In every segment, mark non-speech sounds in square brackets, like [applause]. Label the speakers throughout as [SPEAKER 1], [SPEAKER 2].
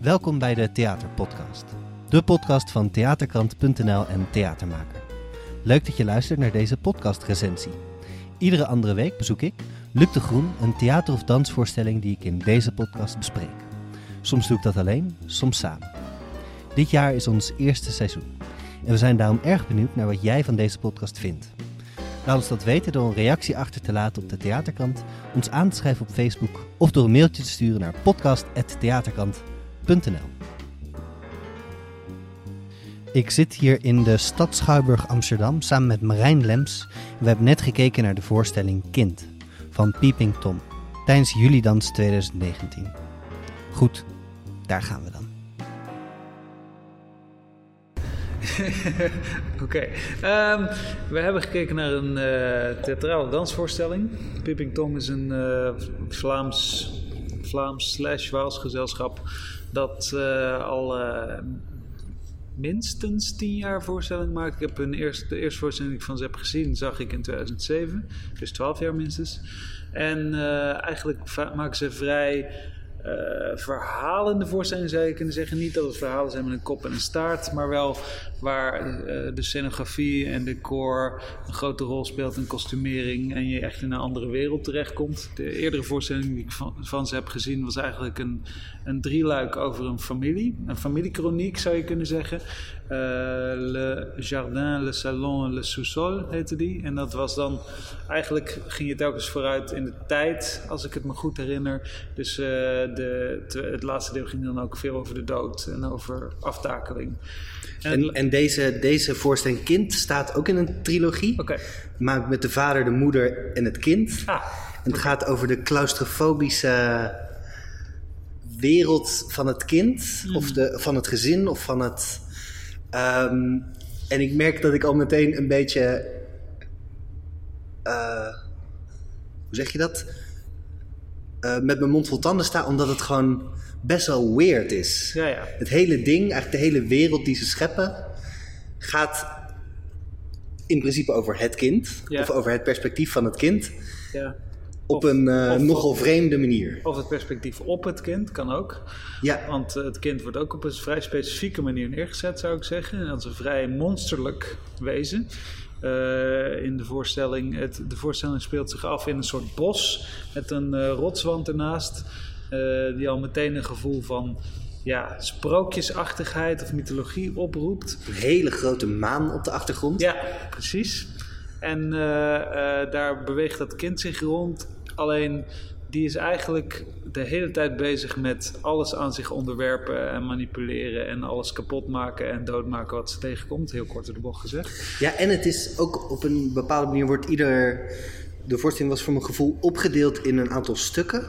[SPEAKER 1] Welkom bij de Theaterpodcast. De podcast van theaterkrant.nl en Theatermaker. Leuk dat je luistert naar deze podcastrecensie. Iedere andere week bezoek ik, Luc de Groen, een theater- of dansvoorstelling die ik in deze podcast bespreek. Soms doe ik dat alleen, soms samen. Dit jaar is ons eerste seizoen. En we zijn daarom erg benieuwd naar wat jij van deze podcast vindt. Laat ons dat weten door een reactie achter te laten op de Theaterkrant, ons aan te schrijven op Facebook of door een mailtje te sturen naar podcast.theaterkrant.nl. Ik zit hier in de stad Schouwburg Amsterdam samen met Marijn Lems. We hebben net gekeken naar de voorstelling Kind van Peeping Tom tijdens Julidans 2019. Goed, daar gaan we dan. [laughs]
[SPEAKER 2] Oké. Ehm, we hebben gekeken naar een uh, theatrale dansvoorstelling. Pipping Tom is een uh, Vlaams, Vlaams slash Waals gezelschap dat uh, al minstens tien jaar voorstelling maakt. Ik heb een eerste, de eerste voorstelling van ze heb gezien, zag ik in 2007. Dus twaalf jaar minstens. En eigenlijk maken ze vrij uh, verhalende voorstelling zou je kunnen zeggen. Niet dat het verhalen zijn met een kop en een staart, maar wel waar uh, de scenografie en decor een grote rol speelt en kostumering en je echt in een andere wereld terechtkomt. De eerdere voorstelling die ik van, van ze heb gezien was eigenlijk een, een drieluik over een familie. Een familiekroniek zou je kunnen zeggen. Uh, le Jardin, Le Salon, Le Sous-Sol heette die. En dat was dan, eigenlijk ging je telkens vooruit in de tijd, als ik het me goed herinner. Dus de, het laatste deel ging dan ook veel over de dood en over aftakeling.
[SPEAKER 1] En, en, deze, deze voorstelling Kind staat ook in een trilogie.
[SPEAKER 2] Okay.
[SPEAKER 1] Maar met de vader, de moeder en het kind.
[SPEAKER 2] Ah,
[SPEAKER 1] en het gaat over de claustrofobische wereld van het kind.
[SPEAKER 2] Mm.
[SPEAKER 1] Of de, van het gezin of van het... Um, en ik merk dat ik al meteen een beetje... Uh, hoe zeg je dat? Uh, met mijn mond vol tanden sta, omdat het gewoon best wel weird is.
[SPEAKER 2] Ja, ja.
[SPEAKER 1] Het hele ding, eigenlijk de hele wereld die ze scheppen, gaat in principe over het kind.
[SPEAKER 2] Ja.
[SPEAKER 1] Of over het perspectief van het kind.
[SPEAKER 2] Ja.
[SPEAKER 1] Op
[SPEAKER 2] Of-
[SPEAKER 1] een uh,
[SPEAKER 2] of-
[SPEAKER 1] nogal vreemde manier.
[SPEAKER 2] Of het perspectief op het kind kan ook.
[SPEAKER 1] Ja,
[SPEAKER 2] Want eh, het kind wordt ook op een vrij specifieke manier neergezet, zou ik zeggen. En als een vrij monsterlijk wezen. Eh, in de voorstelling. Het, de voorstelling speelt zich af in een soort bos met een eh, rotswand ernaast. eh, die al meteen een gevoel van ja, sprookjesachtigheid of mythologie oproept.
[SPEAKER 1] een hele grote maan op de achtergrond.
[SPEAKER 2] Ja, precies. En daar beweegt dat kind zich rond. Alleen die is eigenlijk de hele tijd bezig met alles aan zich onderwerpen en manipuleren en alles kapot maken en doodmaken wat ze tegenkomt. Heel kort door de bocht gezegd.
[SPEAKER 1] Ja, en het is ook op een bepaalde manier wordt ieder. De voorstelling was voor mijn gevoel opgedeeld in een aantal stukken.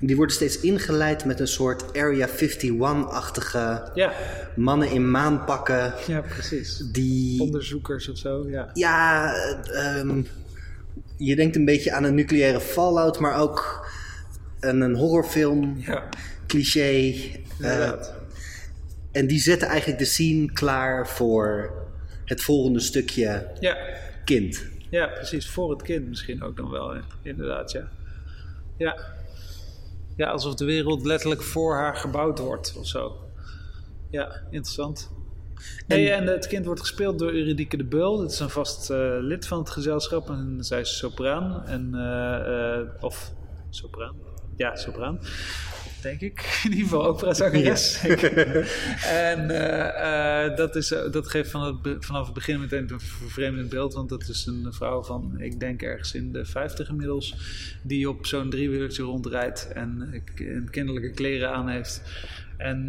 [SPEAKER 1] En die worden steeds ingeleid met een soort Area 51-achtige
[SPEAKER 2] Ja,
[SPEAKER 1] mannen in maanpakken.
[SPEAKER 2] ja precies.
[SPEAKER 1] Die.
[SPEAKER 2] Onderzoekers of zo, ja.
[SPEAKER 1] Ja, eh, ehm, je denkt een beetje aan een nucleaire fallout, maar ook een, een horrorfilm,
[SPEAKER 2] Ja,
[SPEAKER 1] cliché. eh, en die zetten eigenlijk de scene klaar voor het volgende stukje
[SPEAKER 2] Ja,
[SPEAKER 1] kind.
[SPEAKER 2] ja, precies. Voor het kind misschien ook dan wel, inderdaad, ja. Ja. Ja, alsof de wereld letterlijk voor haar gebouwd wordt of zo. Ja, interessant. Nee, en het kind wordt gespeeld door Euridike de Beul. Dat is een vast eh, lid van het gezelschap. En zij is sopraan. En, eh, of sopraan. Ja, sopraan. Denk ik. In ieder geval operazangeres. en eh, eh, dat, is, eh, dat geeft van het, vanaf het begin meteen een vervreemdend beeld. Want dat is een vrouw van, ik denk ergens in de 50 inmiddels. Die op zo'n driewielertje rondrijdt. En, en kinderlijke kleren aan heeft. En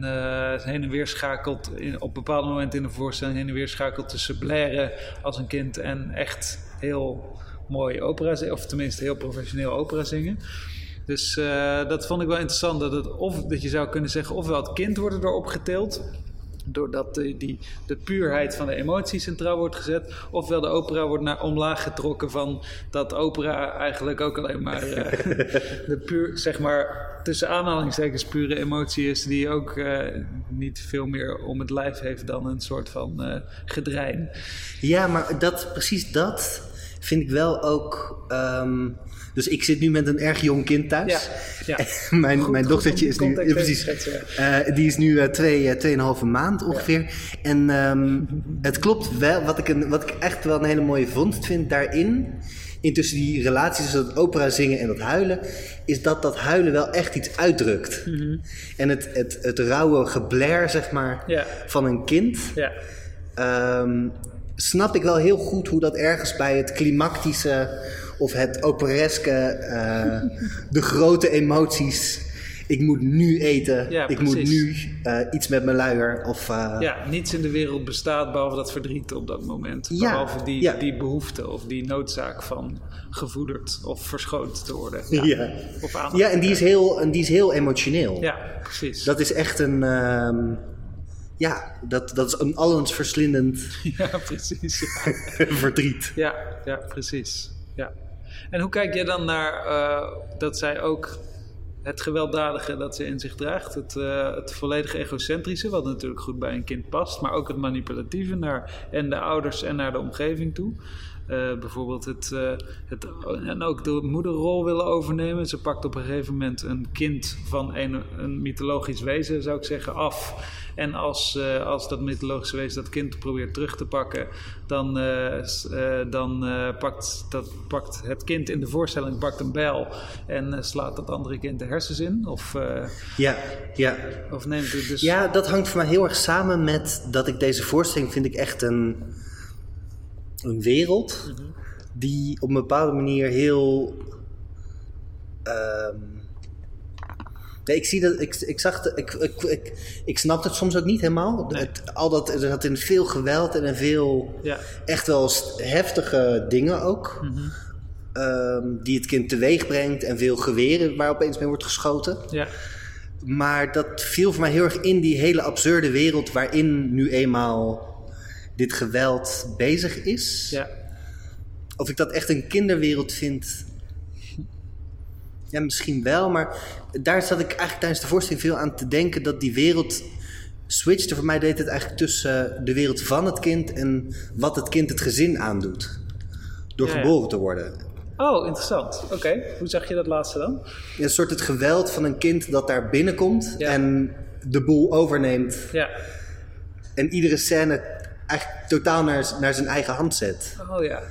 [SPEAKER 2] heen en weer schakelt in, op bepaalde momenten in de voorstelling heen en weer schakelt tussen blaren als een kind en echt heel mooi opera zingen, of tenminste heel professioneel opera zingen. Dus eh, dat vond ik wel interessant. Dat, het, of, dat je zou kunnen zeggen, ofwel het kind wordt erdoor opgetild, doordat de, die, de puurheid van de emotie centraal wordt gezet. Ofwel de opera wordt naar omlaag getrokken van dat opera eigenlijk ook alleen maar uh, [laughs] de puur, zeg maar, tussen aanhalingstekens pure emotie is, die ook uh, niet veel meer om het lijf heeft dan een soort van gedrein.
[SPEAKER 1] Ja, maar dat, precies dat vind ik wel ook. Um, dus ik zit nu met een erg jong kind thuis.
[SPEAKER 2] Ja, ja. [laughs]
[SPEAKER 1] mijn,
[SPEAKER 2] Goed,
[SPEAKER 1] mijn dochtertje is nu. precies. eh, die is nu uh, twee, uh, tweeënhalve maand ongeveer. En um, het klopt wel. Wat ik, een, wat ik echt wel een hele mooie vondst vind daarin. Intussen die relaties tussen dat opera zingen en dat huilen. Is dat dat huilen wel echt iets uitdrukt.
[SPEAKER 2] Mm -hmm.
[SPEAKER 1] En het, het, het rauwe geblair, zeg maar,
[SPEAKER 2] ja.
[SPEAKER 1] van een kind.
[SPEAKER 2] Ja.
[SPEAKER 1] Um, snap ik wel heel goed hoe dat ergens bij het klimactische of het opereske, uh, de grote emoties. Ik moet nu eten,
[SPEAKER 2] ja,
[SPEAKER 1] ik moet nu uh, iets met mijn luier. Of, uh,
[SPEAKER 2] ja, niets in de wereld bestaat behalve dat verdriet op dat moment. Behalve
[SPEAKER 1] ja,
[SPEAKER 2] die,
[SPEAKER 1] ja.
[SPEAKER 2] die behoefte of die noodzaak van gevoederd of verschoond te worden.
[SPEAKER 1] Ja, ja. Ja en, die is heel, en die is heel emotioneel.
[SPEAKER 2] Ja, precies.
[SPEAKER 1] Dat is echt een. Um, ja, dat, dat is een allensverslindend [laughs]
[SPEAKER 2] ja, precies,
[SPEAKER 1] ja. [laughs] verdriet.
[SPEAKER 2] Ja, ja, precies. Ja. En hoe kijk jij dan naar uh, dat zij ook het gewelddadige dat ze in zich draagt, het, uh, het volledig egocentrische, wat natuurlijk goed bij een kind past, maar ook het manipulatieve naar en de ouders en naar de omgeving toe? Uh, bijvoorbeeld het, uh, het, en ook de moederrol willen overnemen. Ze pakt op een gegeven moment een kind van een, een mythologisch wezen, zou ik zeggen, af. En als, uh, als dat mythologische wezen dat kind probeert terug te pakken, dan, dan pakt, dat, pakt het kind in de voorstelling pakt een bijl en slaat dat andere kind de hersens in. Of,
[SPEAKER 1] ja, ja.
[SPEAKER 2] Of neemt het dus...
[SPEAKER 1] Ja, dat hangt voor mij heel erg samen met dat ik deze voorstelling vind ik echt een een wereld
[SPEAKER 2] Mhm.
[SPEAKER 1] die op een bepaalde manier heel. Um, nee, ik zie dat. Ik, ik zag. De, ik, ik, ik, ik snap het soms ook niet helemaal.
[SPEAKER 2] Nee.
[SPEAKER 1] Het, al dat, er zat in veel geweld en in veel.
[SPEAKER 2] Ja.
[SPEAKER 1] echt wel heftige dingen ook.
[SPEAKER 2] Mm-hmm.
[SPEAKER 1] Um, die het kind teweeg brengt en veel geweren waar opeens mee wordt geschoten.
[SPEAKER 2] Ja.
[SPEAKER 1] Maar dat viel voor mij heel erg in die hele absurde wereld waarin nu eenmaal dit geweld bezig is.
[SPEAKER 2] Ja.
[SPEAKER 1] Of ik dat echt een kinderwereld vind. Ja, misschien wel, maar daar zat ik eigenlijk tijdens de voorstelling veel aan te denken dat die wereld switchte. Voor mij deed het eigenlijk tussen de wereld van het kind en wat het kind het gezin aandoet. Door
[SPEAKER 2] Ja, ja.
[SPEAKER 1] geboren te worden.
[SPEAKER 2] Oh, interessant. Oké, hoe zag je dat laatste dan?
[SPEAKER 1] Een soort het geweld van een kind dat daar binnenkomt en de boel overneemt.
[SPEAKER 2] Ja.
[SPEAKER 1] En iedere scène eigenlijk totaal naar, naar zijn eigen hand zet.
[SPEAKER 2] Oh ja,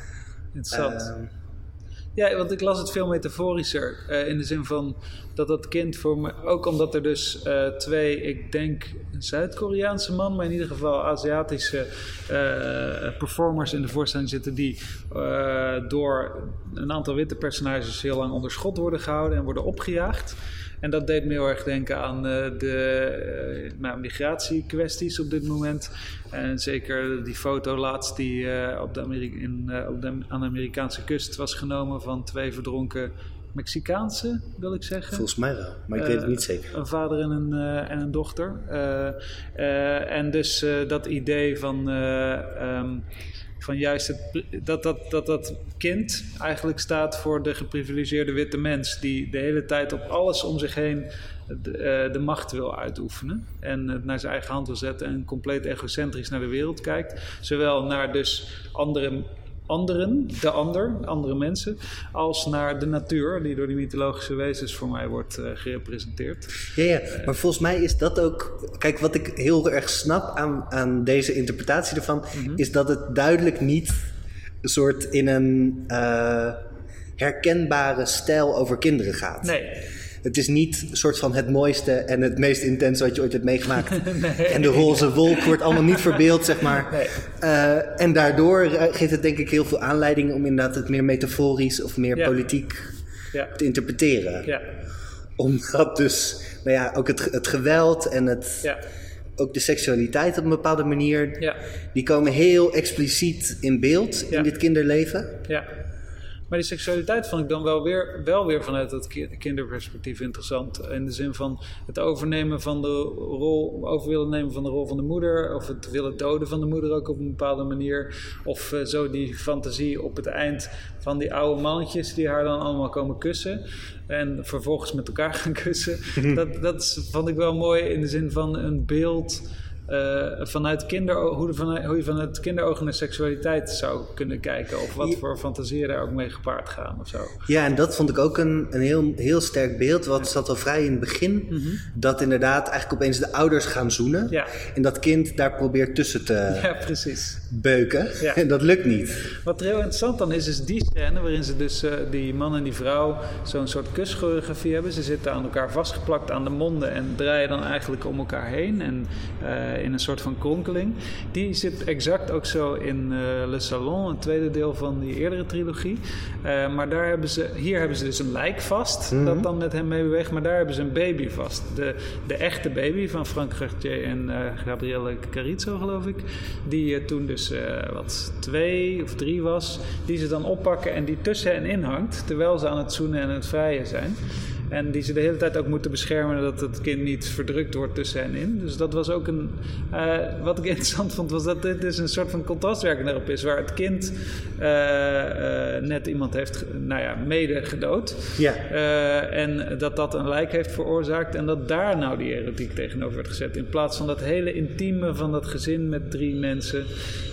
[SPEAKER 2] interessant.
[SPEAKER 1] Ehm,
[SPEAKER 2] Ja, want ik las het veel metaforischer. eh, in de zin van dat dat kind voor me... Ook omdat er dus eh, twee, ik denk een Zuid-Koreaanse man... maar in ieder geval Aziatische eh, performers in de voorstelling zitten... die door een aantal witte personages heel lang onder schot worden gehouden... en worden opgejaagd. En dat deed me heel erg denken aan eh, de eh, nou, migratiekwesties op dit moment. En zeker die foto laatst die eh, op, de Ameri- in, op de, aan de Amerikaanse kust was genomen van twee verdronken Mexicaanse, wil ik zeggen.
[SPEAKER 1] volgens mij wel, maar ik weet het niet zeker.
[SPEAKER 2] Een vader en een, en een dochter. En dus dat idee van, eh, ehm, van juist dat, dat, dat dat kind eigenlijk staat voor de geprivilegeerde witte mens... die de hele tijd op alles om zich heen de, eh, de macht wil uitoefenen. En het naar zijn eigen hand wil zetten en compleet egocentrisch naar de wereld kijkt. Zowel naar dus andere anderen, de ander, andere mensen, als naar de natuur, die door die mythologische wezens voor mij wordt eh, gerepresenteerd.
[SPEAKER 1] Ja, ja, maar volgens mij is dat ook. Kijk, wat ik heel erg snap aan, aan deze interpretatie ervan, is dat het duidelijk niet een soort in een eh, herkenbare stijl over kinderen gaat.
[SPEAKER 2] Nee,
[SPEAKER 1] Het is niet een soort van het mooiste en het meest intense wat je ooit hebt meegemaakt. [laughs] En de roze wolk wordt allemaal niet verbeeld, zeg maar.
[SPEAKER 2] Nee.
[SPEAKER 1] Eh, en daardoor eh, geeft het denk ik heel veel aanleiding om inderdaad het meer metaforisch of meer
[SPEAKER 2] Ja.
[SPEAKER 1] politiek
[SPEAKER 2] ja,
[SPEAKER 1] te interpreteren.
[SPEAKER 2] ja,
[SPEAKER 1] Omdat dus, nou ja, ook het, het geweld en het,
[SPEAKER 2] ja,
[SPEAKER 1] ook de seksualiteit op een bepaalde manier,
[SPEAKER 2] ja.
[SPEAKER 1] die komen heel expliciet in beeld
[SPEAKER 2] Ja.
[SPEAKER 1] in dit kinderleven.
[SPEAKER 2] Ja. Maar die seksualiteit vond ik dan wel weer, wel weer vanuit het ki- kinderperspectief interessant. In de zin van het overnemen van de rol, over willen nemen van de rol van de moeder. Of het willen doden van de moeder ook op een bepaalde manier. Of eh, zo die fantasie op het eind van die oude mannetjes die haar dan allemaal komen kussen. En vervolgens met elkaar gaan kussen. [laughs] dat, dat vond ik wel mooi in de zin van een beeld. Eh, vanuit kinder, hoe, vanuit, hoe je vanuit kinderogen naar seksualiteit zou kunnen kijken. Of wat voor fantasieën daar ook mee gepaard gaan of zo.
[SPEAKER 1] Ja, en dat vond ik ook een, een heel, heel sterk beeld. Want het zat al vrij in het begin. Dat inderdaad eigenlijk opeens de ouders gaan zoenen.
[SPEAKER 2] Ja.
[SPEAKER 1] En dat kind daar probeert tussen te
[SPEAKER 2] Ja, precies.
[SPEAKER 1] Beuken.
[SPEAKER 2] Ja.
[SPEAKER 1] En [laughs] dat lukt niet.
[SPEAKER 2] Wat er heel interessant dan is, is die scène waarin ze dus eh, die man en die vrouw zo'n soort kuschoreografie hebben. Ze zitten aan elkaar vastgeplakt aan de monden en draaien dan eigenlijk om elkaar heen en eh, in een soort van kronkeling. Die zit exact ook zo in eh, Le Salon, het tweede deel van die eerdere trilogie. Maar daar hebben ze, hier hebben ze dus een lijk vast dat dan met hem mee beweegt, maar daar hebben ze een baby vast. De, de echte baby van Frank Cartier en Gabrielle Carizzo, geloof ik. Die toen dus eh, wat twee of drie was. Die ze dan oppakken en die tussen hen in hangt. Terwijl ze aan het zoenen en het vrijen zijn. En die ze de hele tijd ook moeten beschermen dat het kind niet verdrukt wordt tussen hen in. Dus dat was ook een. eh, wat ik [laughs] interessant vond, was dat dit dus een soort van contrastwerking daarop is. Waar het kind eh, eh, net iemand heeft, nou ja, mede gedood.
[SPEAKER 1] Ja.
[SPEAKER 2] En dat dat een lijk heeft veroorzaakt. En dat daar nou die erotiek tegenover werd gezet. In plaats van dat hele intieme van dat gezin met drie mensen.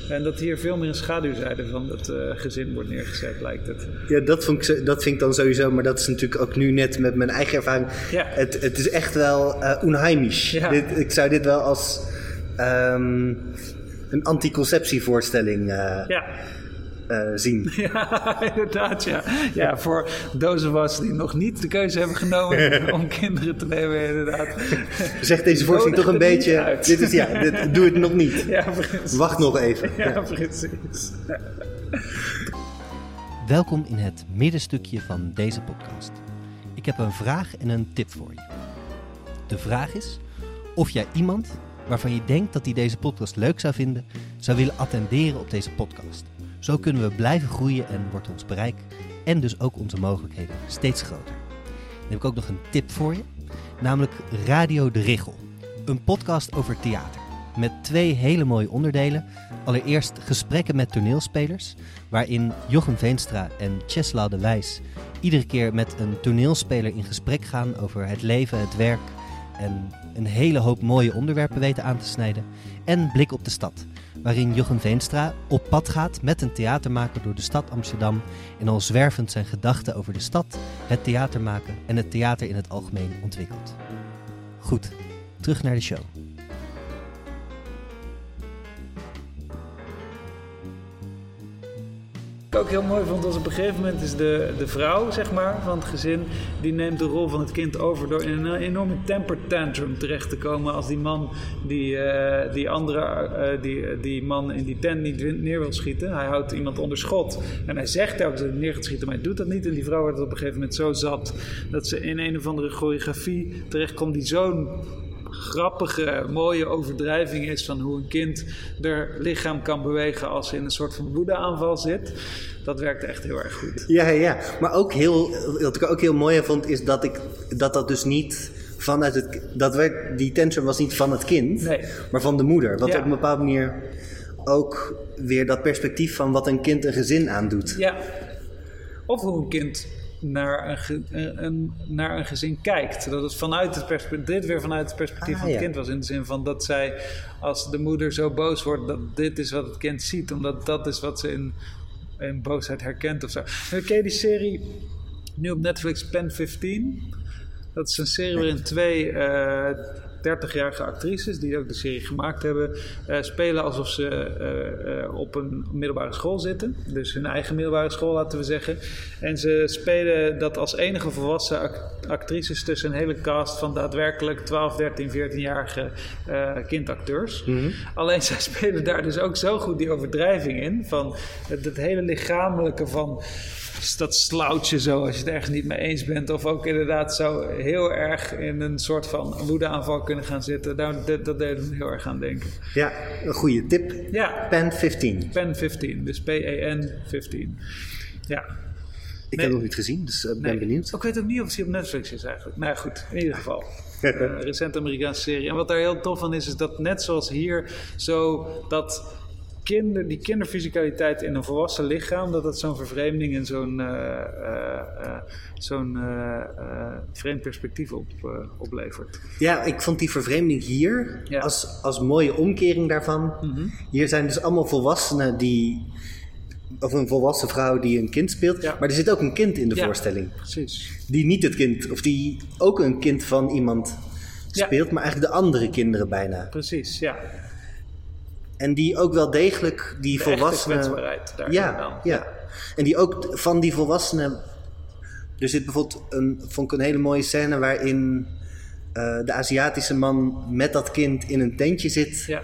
[SPEAKER 2] En dat hier veel meer een schaduwzijde van eh, gezin wordt neergezet, lijkt het.
[SPEAKER 1] Ja, dat, vond ik, dat vind ik dan sowieso, maar dat is natuurlijk ook nu net met mijn eigen ervaring.
[SPEAKER 2] Ja.
[SPEAKER 1] Het, het is echt wel eh onheimisch.
[SPEAKER 2] Ja.
[SPEAKER 1] Dit, ik zou dit wel als ehm, een anticonceptievoorstelling eh
[SPEAKER 2] Ja.
[SPEAKER 1] eh, zien. [laughs]
[SPEAKER 2] Ja, inderdaad, ja. Ja, voor those of us die nog niet de keuze hebben genomen [laughs] om kinderen te nemen, inderdaad.
[SPEAKER 1] Zegt deze voorstelling toch een beetje. Dit is ja, dit, [laughs] doe het nog niet.
[SPEAKER 2] Ja, precies.
[SPEAKER 1] Wacht nog even.
[SPEAKER 2] Ja, precies.
[SPEAKER 3] Welkom in het middenstukje van deze podcast. Ik heb een vraag en een tip voor je. De vraag is of jij iemand waarvan je denkt dat hij deze podcast leuk zou vinden, zou willen attenderen op deze podcast. Zo kunnen we blijven groeien en wordt ons bereik en dus ook onze mogelijkheden steeds groter. Dan heb ik ook nog een tip voor je, namelijk Radio de Richel. Een podcast over theater. Met twee hele mooie onderdelen. Allereerst gesprekken met toneelspelers, waarin Jochem Veenstra en Chesla de Wijs iedere keer met een toneelspeler in gesprek gaan over het leven, het werk en een hele hoop mooie onderwerpen weten aan te snijden. En Blik op de Stad, waarin Jochem Veenstra op pad gaat met een theatermaker door de stad Amsterdam en al zwervend zijn gedachten over de stad, het theatermaken en het theater in het algemeen ontwikkelt. Goed, terug naar de show.
[SPEAKER 2] Ook heel mooi vond was op een gegeven moment is de, de vrouw zeg maar, van het gezin... die neemt de rol van het kind over door in een enorme temper tantrum terecht te komen... als die man die, eh, die andere, eh, die, die man in die tent niet neer wil schieten. Hij houdt iemand onder schot en hij zegt telkens dat hij neer gaat schieten, maar hij doet dat niet. En die vrouw wordt op een gegeven moment zo zat dat ze in een of andere choreografie terechtkomt die zo'n grappige, mooie overdrijving is van hoe een kind er lichaam kan bewegen als ze in een soort van woedeaanval zit. Dat werkt echt heel erg goed.
[SPEAKER 1] Ja, ja. Maar ook heel, wat ik ook heel mooi vond, is dat ik, dat, dat dus niet vanuit het. Dat werd, die tantrum was niet van het kind,
[SPEAKER 2] Nee.
[SPEAKER 1] maar van de moeder. Wat
[SPEAKER 2] Ja.
[SPEAKER 1] op een bepaalde manier ook weer dat perspectief van wat een kind een gezin aandoet.
[SPEAKER 2] Ja. Of hoe een kind naar een, ge- een, naar een gezin kijkt. Dat het vanuit het perspectief, dit weer vanuit het perspectief
[SPEAKER 1] Ah,
[SPEAKER 2] van het
[SPEAKER 1] ja.
[SPEAKER 2] kind was. In de zin van dat zij, als de moeder zo boos wordt, dat dit is wat het kind ziet. Omdat dat is wat ze in, in boosheid herkent of zo. En ken je die serie nu op Netflix, Pen 15? Dat is een serie waarin twee eh 30-jarige actrices, die ook de serie gemaakt hebben, eh, spelen alsof ze eh, eh, op een middelbare school zitten. Dus hun eigen middelbare school, laten we zeggen. En ze spelen dat als enige volwassen act- actrices tussen een hele cast van daadwerkelijk 12, 13, 14-jarige eh, kindacteurs. Alleen zij [laughs] spelen daar dus ook zo goed die overdrijving in. Van het, het hele lichamelijke van dat slouwtje zo als je het ergens niet mee eens bent. Of ook inderdaad zo heel erg in een soort van woedeaanval kunnen gaan zitten. Daar, dat, dat deed me heel erg aan denken.
[SPEAKER 1] Ja, een goede tip.
[SPEAKER 2] Ja,
[SPEAKER 1] Pen 15.
[SPEAKER 2] PEN 15. Dus P-E-N 15. Ja.
[SPEAKER 1] Ik
[SPEAKER 2] Nee.
[SPEAKER 1] heb nog niet gezien, dus ik ben
[SPEAKER 2] Nee.
[SPEAKER 1] benieuwd.
[SPEAKER 2] Ik weet ook niet of hij op Netflix is eigenlijk. Nou ja, goed, in ieder geval. [laughs] Eh, Een recente Amerikaanse serie. En wat daar heel tof van is, is dat net zoals hier, zo dat kinder, die kinderfysicaliteit in een volwassen lichaam, dat dat zo'n vervreemding en zo'n eh, eh, eh, zo'n vreemd perspectief op, oplevert.
[SPEAKER 1] Ja, ik vond die vervreemding hier
[SPEAKER 2] Ja.
[SPEAKER 1] als, als mooie omkering daarvan. Hier zijn dus allemaal volwassenen die. Of een volwassen vrouw die een kind speelt.
[SPEAKER 2] Ja.
[SPEAKER 1] Maar er zit ook een kind in de
[SPEAKER 2] Ja.
[SPEAKER 1] voorstelling.
[SPEAKER 2] Precies.
[SPEAKER 1] Die niet het kind, of die ook een kind van iemand
[SPEAKER 2] Ja.
[SPEAKER 1] speelt, maar eigenlijk de andere kinderen bijna.
[SPEAKER 2] Precies, ja.
[SPEAKER 1] En die ook wel degelijk die
[SPEAKER 2] De
[SPEAKER 1] volwassenen.
[SPEAKER 2] daar
[SPEAKER 1] Ja,
[SPEAKER 2] dan.
[SPEAKER 1] ja. En die ook van die volwassenen. Er zit bijvoorbeeld een, vond ik een hele mooie scène waarin eh, de Aziatische man met dat kind in een tentje zit.
[SPEAKER 2] Ja,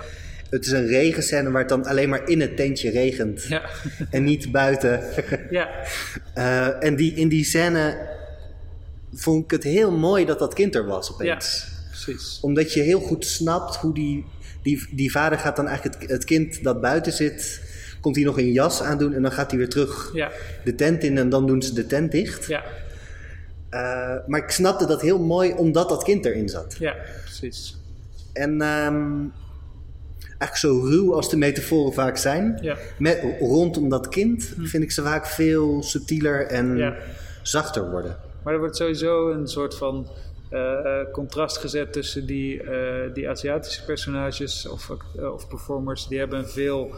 [SPEAKER 1] Het is een regenscène waar het dan alleen maar in het tentje regent
[SPEAKER 2] ja.
[SPEAKER 1] en niet buiten.
[SPEAKER 2] ja.
[SPEAKER 1] Eh, en die, in die scène vond ik het heel mooi dat dat kind er was
[SPEAKER 2] ja.
[SPEAKER 1] opeens.
[SPEAKER 2] precies.
[SPEAKER 1] Omdat je heel goed snapt hoe die, die, die vader gaat dan eigenlijk het, het kind dat buiten zit, komt hij nog een jas aandoen en dan gaat hij weer terug
[SPEAKER 2] Ja,
[SPEAKER 1] de tent in en dan doen ze de tent dicht.
[SPEAKER 2] ja,
[SPEAKER 1] Eh, maar ik snapte dat heel mooi omdat dat kind erin zat.
[SPEAKER 2] ja, precies.
[SPEAKER 1] En ehm, eigenlijk zo ruw als de metaforen vaak zijn,
[SPEAKER 2] Ja.
[SPEAKER 1] met, rondom dat kind vind ik ze vaak veel subtieler en
[SPEAKER 2] Ja.
[SPEAKER 1] zachter worden.
[SPEAKER 2] Maar er wordt sowieso een soort van contrast gezet tussen die, eh, die Aziatische personages of, eh, of performers. Die hebben een veel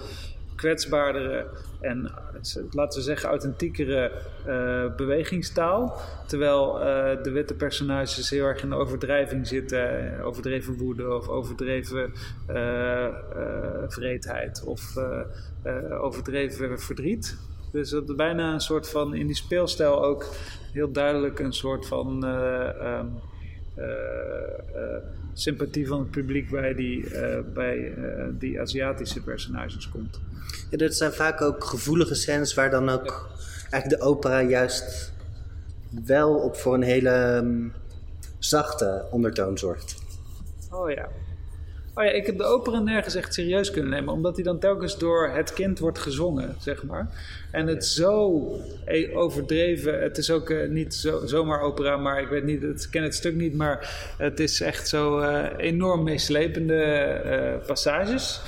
[SPEAKER 2] kwetsbaardere en, eh, laten we zeggen, authentiekere eh, bewegingstaal. Terwijl eh, de witte personages heel erg in de overdrijving zitten. eh, Overdreven woede of overdreven eh, eh, vreedheid of eh, eh, overdreven verdriet. Dus dat er bijna een soort van, in die speelstijl ook heel duidelijk een soort van eh, ehm, eh, eh, sympathie van het publiek bij die, eh, bij, eh, die Aziatische personages komt.
[SPEAKER 1] Ja, dat zijn vaak ook gevoelige scènes waar dan ook eigenlijk de opera juist wel op voor een hele ehm, zachte ondertoon zorgt.
[SPEAKER 2] Oh ja. Oh ja, ik heb de opera nergens echt serieus kunnen nemen, omdat hij dan telkens door het kind wordt gezongen, zeg maar. En het zo e- overdreven, het is ook eh, niet zo, zomaar opera, maar ik weet niet, ik ken het stuk niet, maar het is echt zo eh, enorm meeslepende eh, passages.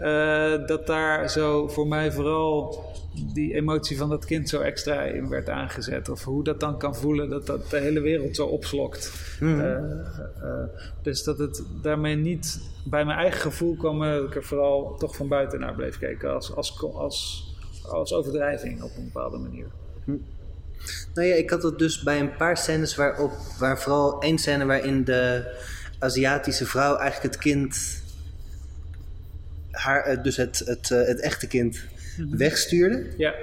[SPEAKER 2] Eh, dat daar zo voor mij vooral die emotie van dat kind zo extra in werd aangezet. Of hoe dat dan kan voelen dat dat de hele wereld zo opslokt. Eh, eh, dus dat het daarmee niet bij mijn eigen gevoel kwam, dat ik er vooral toch van buiten naar bleef kijken. Als, als, als, als overdrijving op een bepaalde manier.
[SPEAKER 1] Nou ja, ik had het dus bij een paar scènes waarop, waar vooral één scène waarin de Aziatische vrouw eigenlijk het kind, haar, eh, dus het, het, eh, het echte kind, wegstuurde.
[SPEAKER 2] Ja,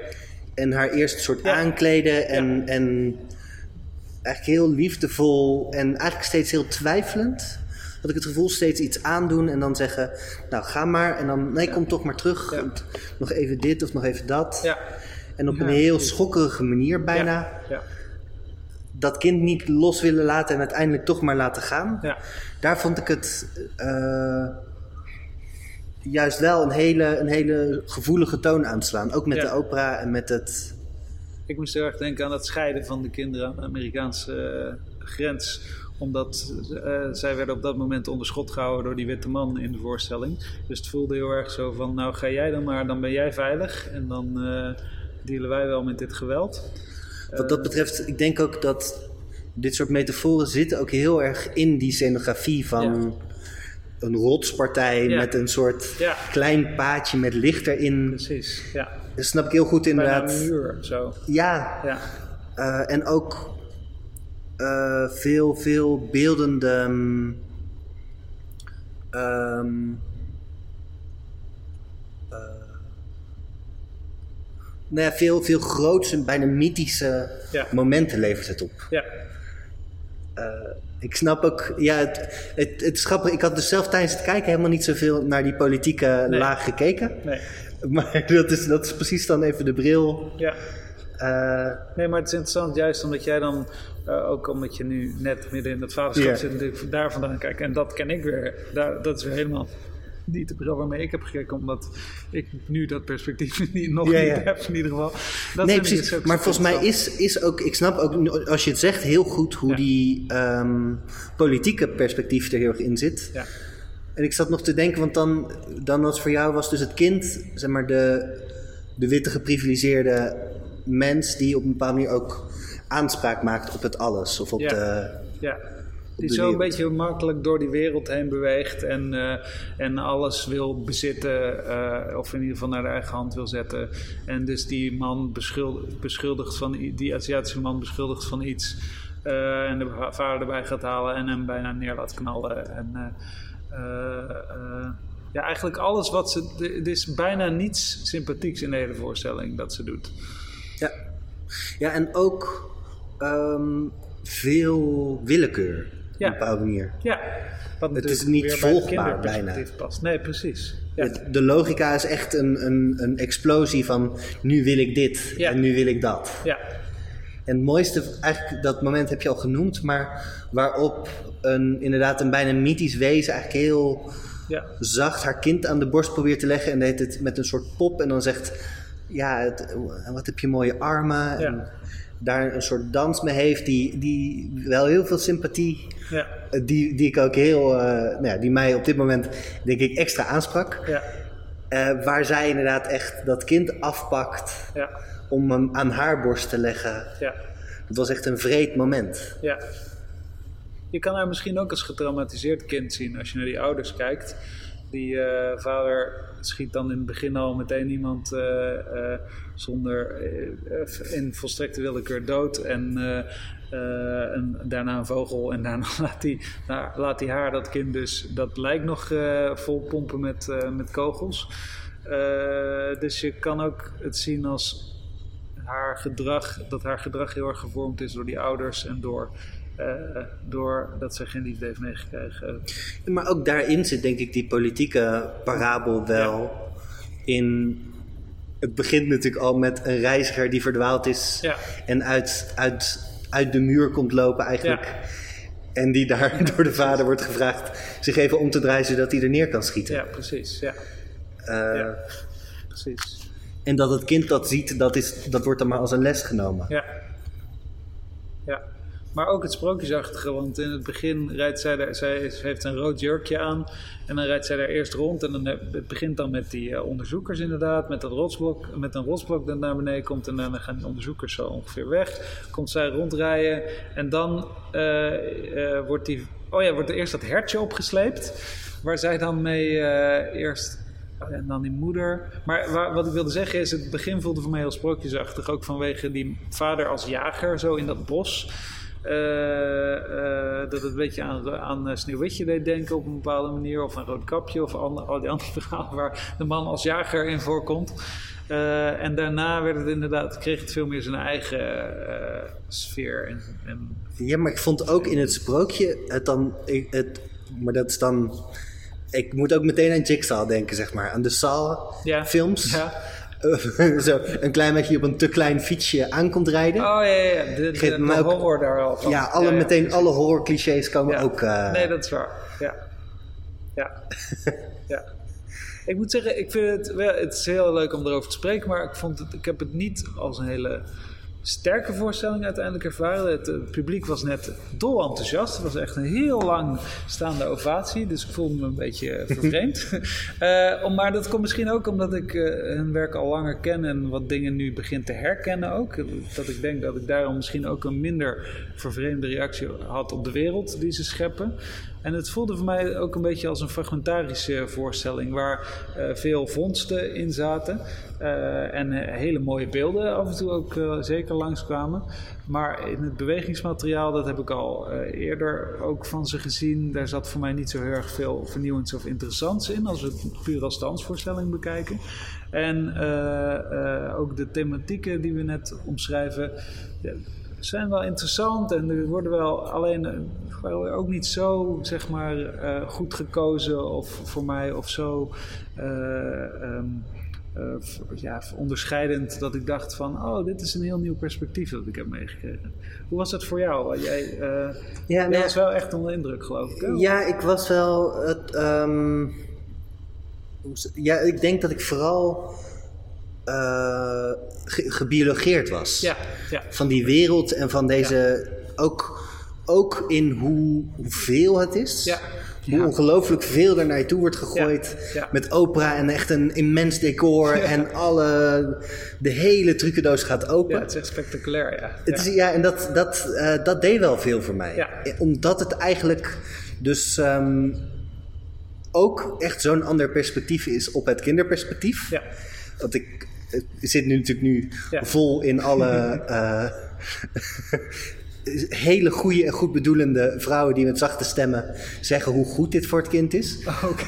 [SPEAKER 1] En haar eerst een soort
[SPEAKER 2] Ja.
[SPEAKER 1] aankleden en, en eigenlijk heel liefdevol en eigenlijk steeds heel twijfelend. Had ik het gevoel steeds iets aandoen en dan zeggen, nou ga maar. En dan, nee, kom toch maar terug. Nog even dit of nog even dat.
[SPEAKER 2] ja,
[SPEAKER 1] En op een heel schokkerige manier bijna. Dat kind niet los willen laten en uiteindelijk toch maar laten gaan.
[SPEAKER 2] ja.
[SPEAKER 1] Daar vond ik het eh, juist wel een hele, een hele gevoelige toon aanslaan. Ook met
[SPEAKER 2] Ja.
[SPEAKER 1] de opera en met het...
[SPEAKER 2] Ik moest heel erg denken aan het scheiden van de kinderen aan de Amerikaanse eh, grens. Omdat eh, zij werden op dat moment onder schot gehouden door die witte man in de voorstelling. Dus het voelde heel erg zo van, nou ga jij dan maar, dan ben jij veilig. En dan eh dealen wij wel met dit geweld.
[SPEAKER 1] Wat dat betreft, ik denk ook dat dit soort metaforen zitten ook heel erg in die scenografie van een rotspartij
[SPEAKER 2] Ja.
[SPEAKER 1] met een soort
[SPEAKER 2] Ja.
[SPEAKER 1] klein paadje met licht erin.
[SPEAKER 2] Precies, ja.
[SPEAKER 1] Dat snap ik heel goed
[SPEAKER 2] Bijna
[SPEAKER 1] inderdaad.
[SPEAKER 2] een muur, zo.
[SPEAKER 1] Ja,
[SPEAKER 2] Ja,
[SPEAKER 1] eh, en ook eh, veel, veel beeldende. nou ja, veel, veel grootse, bijna mythische momenten levert het op.
[SPEAKER 2] ja,
[SPEAKER 1] Ik snap ook, ja, het, het, het is grappig. Ik had dus zelf tijdens het kijken helemaal niet zoveel naar die politieke
[SPEAKER 2] Nee.
[SPEAKER 1] laag gekeken.
[SPEAKER 2] nee. [laughs]
[SPEAKER 1] Maar dat is, dat is precies dan even de bril.
[SPEAKER 2] Ja.
[SPEAKER 1] eh,
[SPEAKER 2] Nee, maar het is interessant juist omdat jij dan, eh, ook omdat je nu net midden in dat vaderschap zit, natuurlijk daar vandaan kijkt. En dat ken ik weer, daar, dat is weer helemaal [laughs] niet de bril waarmee ik heb gekeken, omdat ik nu dat perspectief [laughs] niet, nog
[SPEAKER 1] Ja,
[SPEAKER 2] niet
[SPEAKER 1] ja.
[SPEAKER 2] heb in ieder geval. Dat
[SPEAKER 1] nee, precies. Maar volgens mij is, is ook, ik snap ook, als je het zegt, heel goed hoe
[SPEAKER 2] Ja.
[SPEAKER 1] die ehm, politieke perspectief er heel erg in zit.
[SPEAKER 2] Ja,
[SPEAKER 1] En ik zat nog te denken, want dan, dan was voor jou was dus het kind, zeg maar, de, de witte geprivilegeerde mens die op een bepaalde manier ook aanspraak maakt op het alles. Of op
[SPEAKER 2] Ja.
[SPEAKER 1] de.
[SPEAKER 2] ja. Die zo een beetje makkelijk door die wereld heen beweegt en, eh, en alles wil bezitten, eh, of in ieder geval naar de eigen hand wil zetten. En dus die man beschuldigt, beschuldigt van, die Aziatische man beschuldigt van iets. eh, en de va- vader erbij gaat halen en hem bijna neer laat knallen. En, ja, eigenlijk alles wat ze. Er is bijna niets sympathieks in de hele voorstelling dat ze doet.
[SPEAKER 1] Ja. ja, en ook ehm, veel willekeur
[SPEAKER 2] Ja.
[SPEAKER 1] op een bepaalde manier.
[SPEAKER 2] Ja, wat
[SPEAKER 1] Het is niet
[SPEAKER 2] bij
[SPEAKER 1] volgbaar
[SPEAKER 2] kinderperspectief past. Nee, precies. Ja.
[SPEAKER 1] Het- De logica is echt een, een, een explosie van nu wil ik dit
[SPEAKER 2] Ja.
[SPEAKER 1] en nu wil ik dat.
[SPEAKER 2] ja.
[SPEAKER 1] En het mooiste, eigenlijk dat moment heb je al genoemd, maar waarop een, inderdaad een bijna mythisch wezen eigenlijk heel
[SPEAKER 2] Ja.
[SPEAKER 1] zacht haar kind aan de borst probeert te leggen en deed het met een soort pop en dan zegt, ja, het, wat heb je mooie armen. En. Daar een soort dans mee heeft die, die wel heel veel sympathie,
[SPEAKER 2] Ja.
[SPEAKER 1] eh, die, die ik ook heel, eh, nou ja, die mij op dit moment denk ik extra aansprak.
[SPEAKER 2] Ja.
[SPEAKER 1] Eh, waar zij inderdaad echt dat kind afpakt
[SPEAKER 2] Ja.
[SPEAKER 1] om hem aan haar borst te leggen.
[SPEAKER 2] Ja.
[SPEAKER 1] Het was echt een vreed moment.
[SPEAKER 2] Ja. Je kan haar misschien ook als getraumatiseerd kind zien als je naar die ouders kijkt. Die vader schiet dan in het begin al meteen iemand eh, eh, zonder eh, in volstrekte willekeur dood. En, en daarna een vogel. En daarna [laughs] laat hij, laat haar, dat kind dus, dat lijkt nog vol pompen met, met kogels. Dus je kan ook het zien als haar gedrag, dat haar gedrag heel erg gevormd is door die ouders en door, door dat ze geen liefde heeft meegekregen.
[SPEAKER 1] Maar ook daarin zit denk ik die politieke parabel wel in... Het begint natuurlijk al met een reiziger die verdwaald is
[SPEAKER 2] Ja.
[SPEAKER 1] en uit, uit, uit de muur komt lopen eigenlijk.
[SPEAKER 2] Ja.
[SPEAKER 1] En die daar [laughs] door de vader wordt gevraagd zich even om te draaien zodat hij er neer kan schieten.
[SPEAKER 2] Ja, precies. Ja,
[SPEAKER 1] Eh,
[SPEAKER 2] ja. precies.
[SPEAKER 1] En dat het kind dat ziet, dat, is, dat wordt dan maar als een les genomen.
[SPEAKER 2] Ja. Maar ook het sprookjesachtige, want in het begin rijdt zij daar, zij heeft een rood jurkje aan en dan rijdt zij daar eerst rond en dan het begint dan met die eh, onderzoekers inderdaad, met dat rotsblok, met een rotsblok dat naar beneden komt en daarna gaan die onderzoekers zo ongeveer weg. Komt zij rondrijden en dan eh, eh, wordt die, oh ja, wordt er eerst dat hertje opgesleept, waar zij dan mee eerst Oh En dan die moeder. Maar wa- wat ik wilde zeggen is, het begin voelde voor mij heel sprookjesachtig. Ook vanwege die vader als jager zo in dat bos. Eh, eh, dat het een beetje aan, aan eh, Sneeuwwitje deed denken op een bepaalde manier. Of een Roodkapje of an- al die andere [laughs] verhalen waar de man als jager in voorkomt. En daarna werd het inderdaad, kreeg het veel meer zijn eigen sfeer. En, en,
[SPEAKER 1] Ja, maar ik vond ook in het sprookje het dan. Het, maar dat is dan. Ik moet ook meteen aan Jigsaw denken, zeg maar. Aan de
[SPEAKER 2] Ja.
[SPEAKER 1] Saw-films.
[SPEAKER 2] ja. [laughs]
[SPEAKER 1] Zo een klein beetje op een te klein fietsje aankomt rijden.
[SPEAKER 2] Oh ja, ja, ja. De, de, de
[SPEAKER 1] ook-
[SPEAKER 2] horror daar al van.
[SPEAKER 1] ja, alle, meteen alle horror-clichés komen
[SPEAKER 2] Ja.
[SPEAKER 1] ook. eh,
[SPEAKER 2] Nee, dat is waar. Ja. Ja. [laughs] ja. Ik moet zeggen, ik vind het wel, het is heel leuk om erover te spreken, maar ik, vond het, ik heb het niet als een hele sterke voorstelling uiteindelijk ervaren. Het, eh, publiek was net dol enthousiast. Het was echt een heel lang staande ovatie, dus ik voelde me een beetje eh, [laughs] vervreemd. Eh, maar dat komt misschien ook omdat ik hun werk al langer ken en wat dingen nu begin te herkennen ook. Dat ik denk dat ik daarom misschien ook een minder vervreemde reactie had op de wereld die ze scheppen. En het voelde voor mij ook een beetje als een fragmentarische voorstelling waar eh, veel vondsten in zaten. eh, en eh, hele mooie beelden af en toe ook eh, zeker langskwamen. Maar in het bewegingsmateriaal, dat heb ik al eh, eerder ook van ze gezien. Daar zat voor mij niet zo heel erg veel vernieuwends of interessants in, als we het puur als dansvoorstelling bekijken. En eh, eh, ook de thematieken die we net omschrijven. ja, zijn wel interessant en er worden wel alleen eh, ook niet zo zeg maar eh, goed gekozen of voor mij of zo eh, ehm, eh, ja, onderscheidend dat ik dacht van oh dit is een heel nieuw perspectief dat ik heb meegekregen. Hoe was dat voor jou? Jij,
[SPEAKER 1] Ja,
[SPEAKER 2] jij
[SPEAKER 1] nou,
[SPEAKER 2] was wel echt onder de indruk geloof ik. hè?
[SPEAKER 1] ja, ik was wel. Het, ehm, Ja, ik denk dat ik vooral uh, ge gebiologeerd was.
[SPEAKER 2] Ja, ja.
[SPEAKER 1] Van die wereld en van deze. Ook, ook in hoe, hoeveel het is.
[SPEAKER 2] Ja.
[SPEAKER 1] Hoe ongelooflijk veel er naar je toe wordt gegooid. Met opera en echt een immens decor. En alle, de hele trucendoos gaat open.
[SPEAKER 2] Ja, het is echt spectaculair, ja.
[SPEAKER 1] Het is, ja, en dat, dat, uh, dat deed wel veel voor mij.
[SPEAKER 2] Ja.
[SPEAKER 1] Omdat het eigenlijk dus um, ook echt zo'n ander perspectief is op het kinderperspectief.
[SPEAKER 2] Ja.
[SPEAKER 1] Want ik, ik zit nu natuurlijk nu
[SPEAKER 2] Ja.
[SPEAKER 1] vol in alle uh, [laughs] hele goede en goed bedoelende vrouwen die met zachte stemmen zeggen hoe goed dit voor het kind is.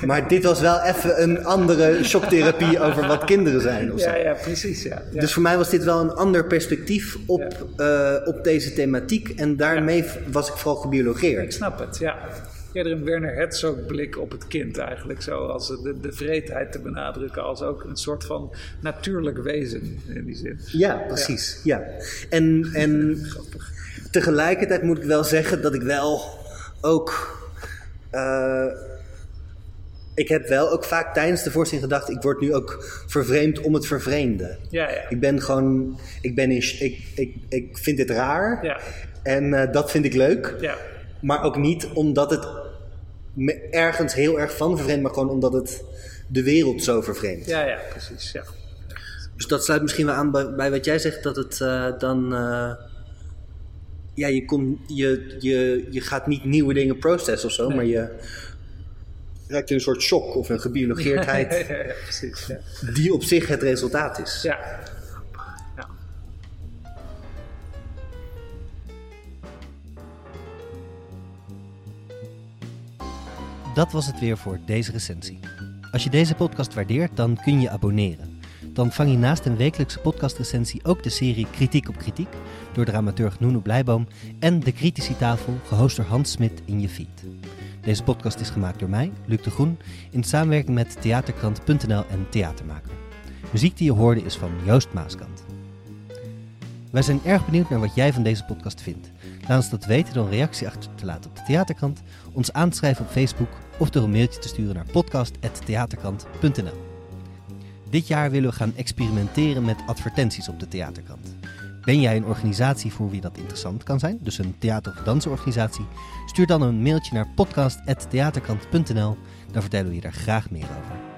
[SPEAKER 1] Maar dit was wel even een andere shocktherapie [laughs] over wat kinderen zijn. Of zo.
[SPEAKER 2] Ja, ja, precies, ja. ja.
[SPEAKER 1] Dus voor mij was dit wel een ander perspectief op, eh, op deze thematiek. En daarmee was ik vooral
[SPEAKER 2] Ik
[SPEAKER 1] gebiologeerd.
[SPEAKER 2] snap het, ja. Eerder een Werner Herzog blik op het kind eigenlijk. Zo als de, de vreedheid te benadrukken als ook een soort van natuurlijk wezen in die zin.
[SPEAKER 1] Ja, precies. Ja. En, en tegelijkertijd moet ik wel zeggen dat ik wel ook... eh, ik heb wel ook vaak tijdens de voorstelling gedacht... ik word nu ook vervreemd om het vervreemden.
[SPEAKER 2] Ja, ja.
[SPEAKER 1] Ik ben gewoon... Ik, ben in, ik, ik, ik vind dit raar.
[SPEAKER 2] Ja,
[SPEAKER 1] En eh, dat vind ik leuk.
[SPEAKER 2] ja.
[SPEAKER 1] Maar ook niet omdat het me ergens heel erg van vervreemdt, maar gewoon omdat het de wereld zo vervreemdt.
[SPEAKER 2] Ja, ja, precies, ja.
[SPEAKER 1] Dus dat sluit misschien wel aan bij, bij wat jij zegt, dat het eh, dan. eh, ja, je, komt je, je, je gaat niet nieuwe dingen processen of zo,
[SPEAKER 2] Nee.
[SPEAKER 1] maar je raakt in een soort shock of een [laughs] gebiologeerdheid
[SPEAKER 2] Ja, ja, ja, precies, ja.
[SPEAKER 1] die op zich het resultaat is.
[SPEAKER 2] Ja.
[SPEAKER 3] Dat was het weer voor deze recensie. Als je deze podcast waardeert, dan kun je abonneren. Dan vang je naast een wekelijkse podcastrecensie ook de serie Kritiek op Kritiek door dramaturg Nuno Blijboom en de Critici Tafel, gehost door Hans Smit in je feed. Deze podcast is gemaakt door mij, Luc de Groen, in samenwerking met theaterkrant.nl en Theatermaker. Muziek die je hoorde is van Joost Maaskant. Wij zijn erg benieuwd naar wat jij van deze podcast vindt. Laat ons dat weten door een reactie achter te laten op de Theaterkrant, ons aan te schrijven op Facebook of door een mailtje te sturen naar podcast.theaterkrant.nl. Dit jaar willen we gaan experimenteren met advertenties op de Theaterkrant. Ben jij een organisatie voor wie dat interessant kan zijn, dus een theater- of dansorganisatie? Stuur dan een mailtje naar podcast.theaterkrant.nl, dan vertellen we je daar graag meer over.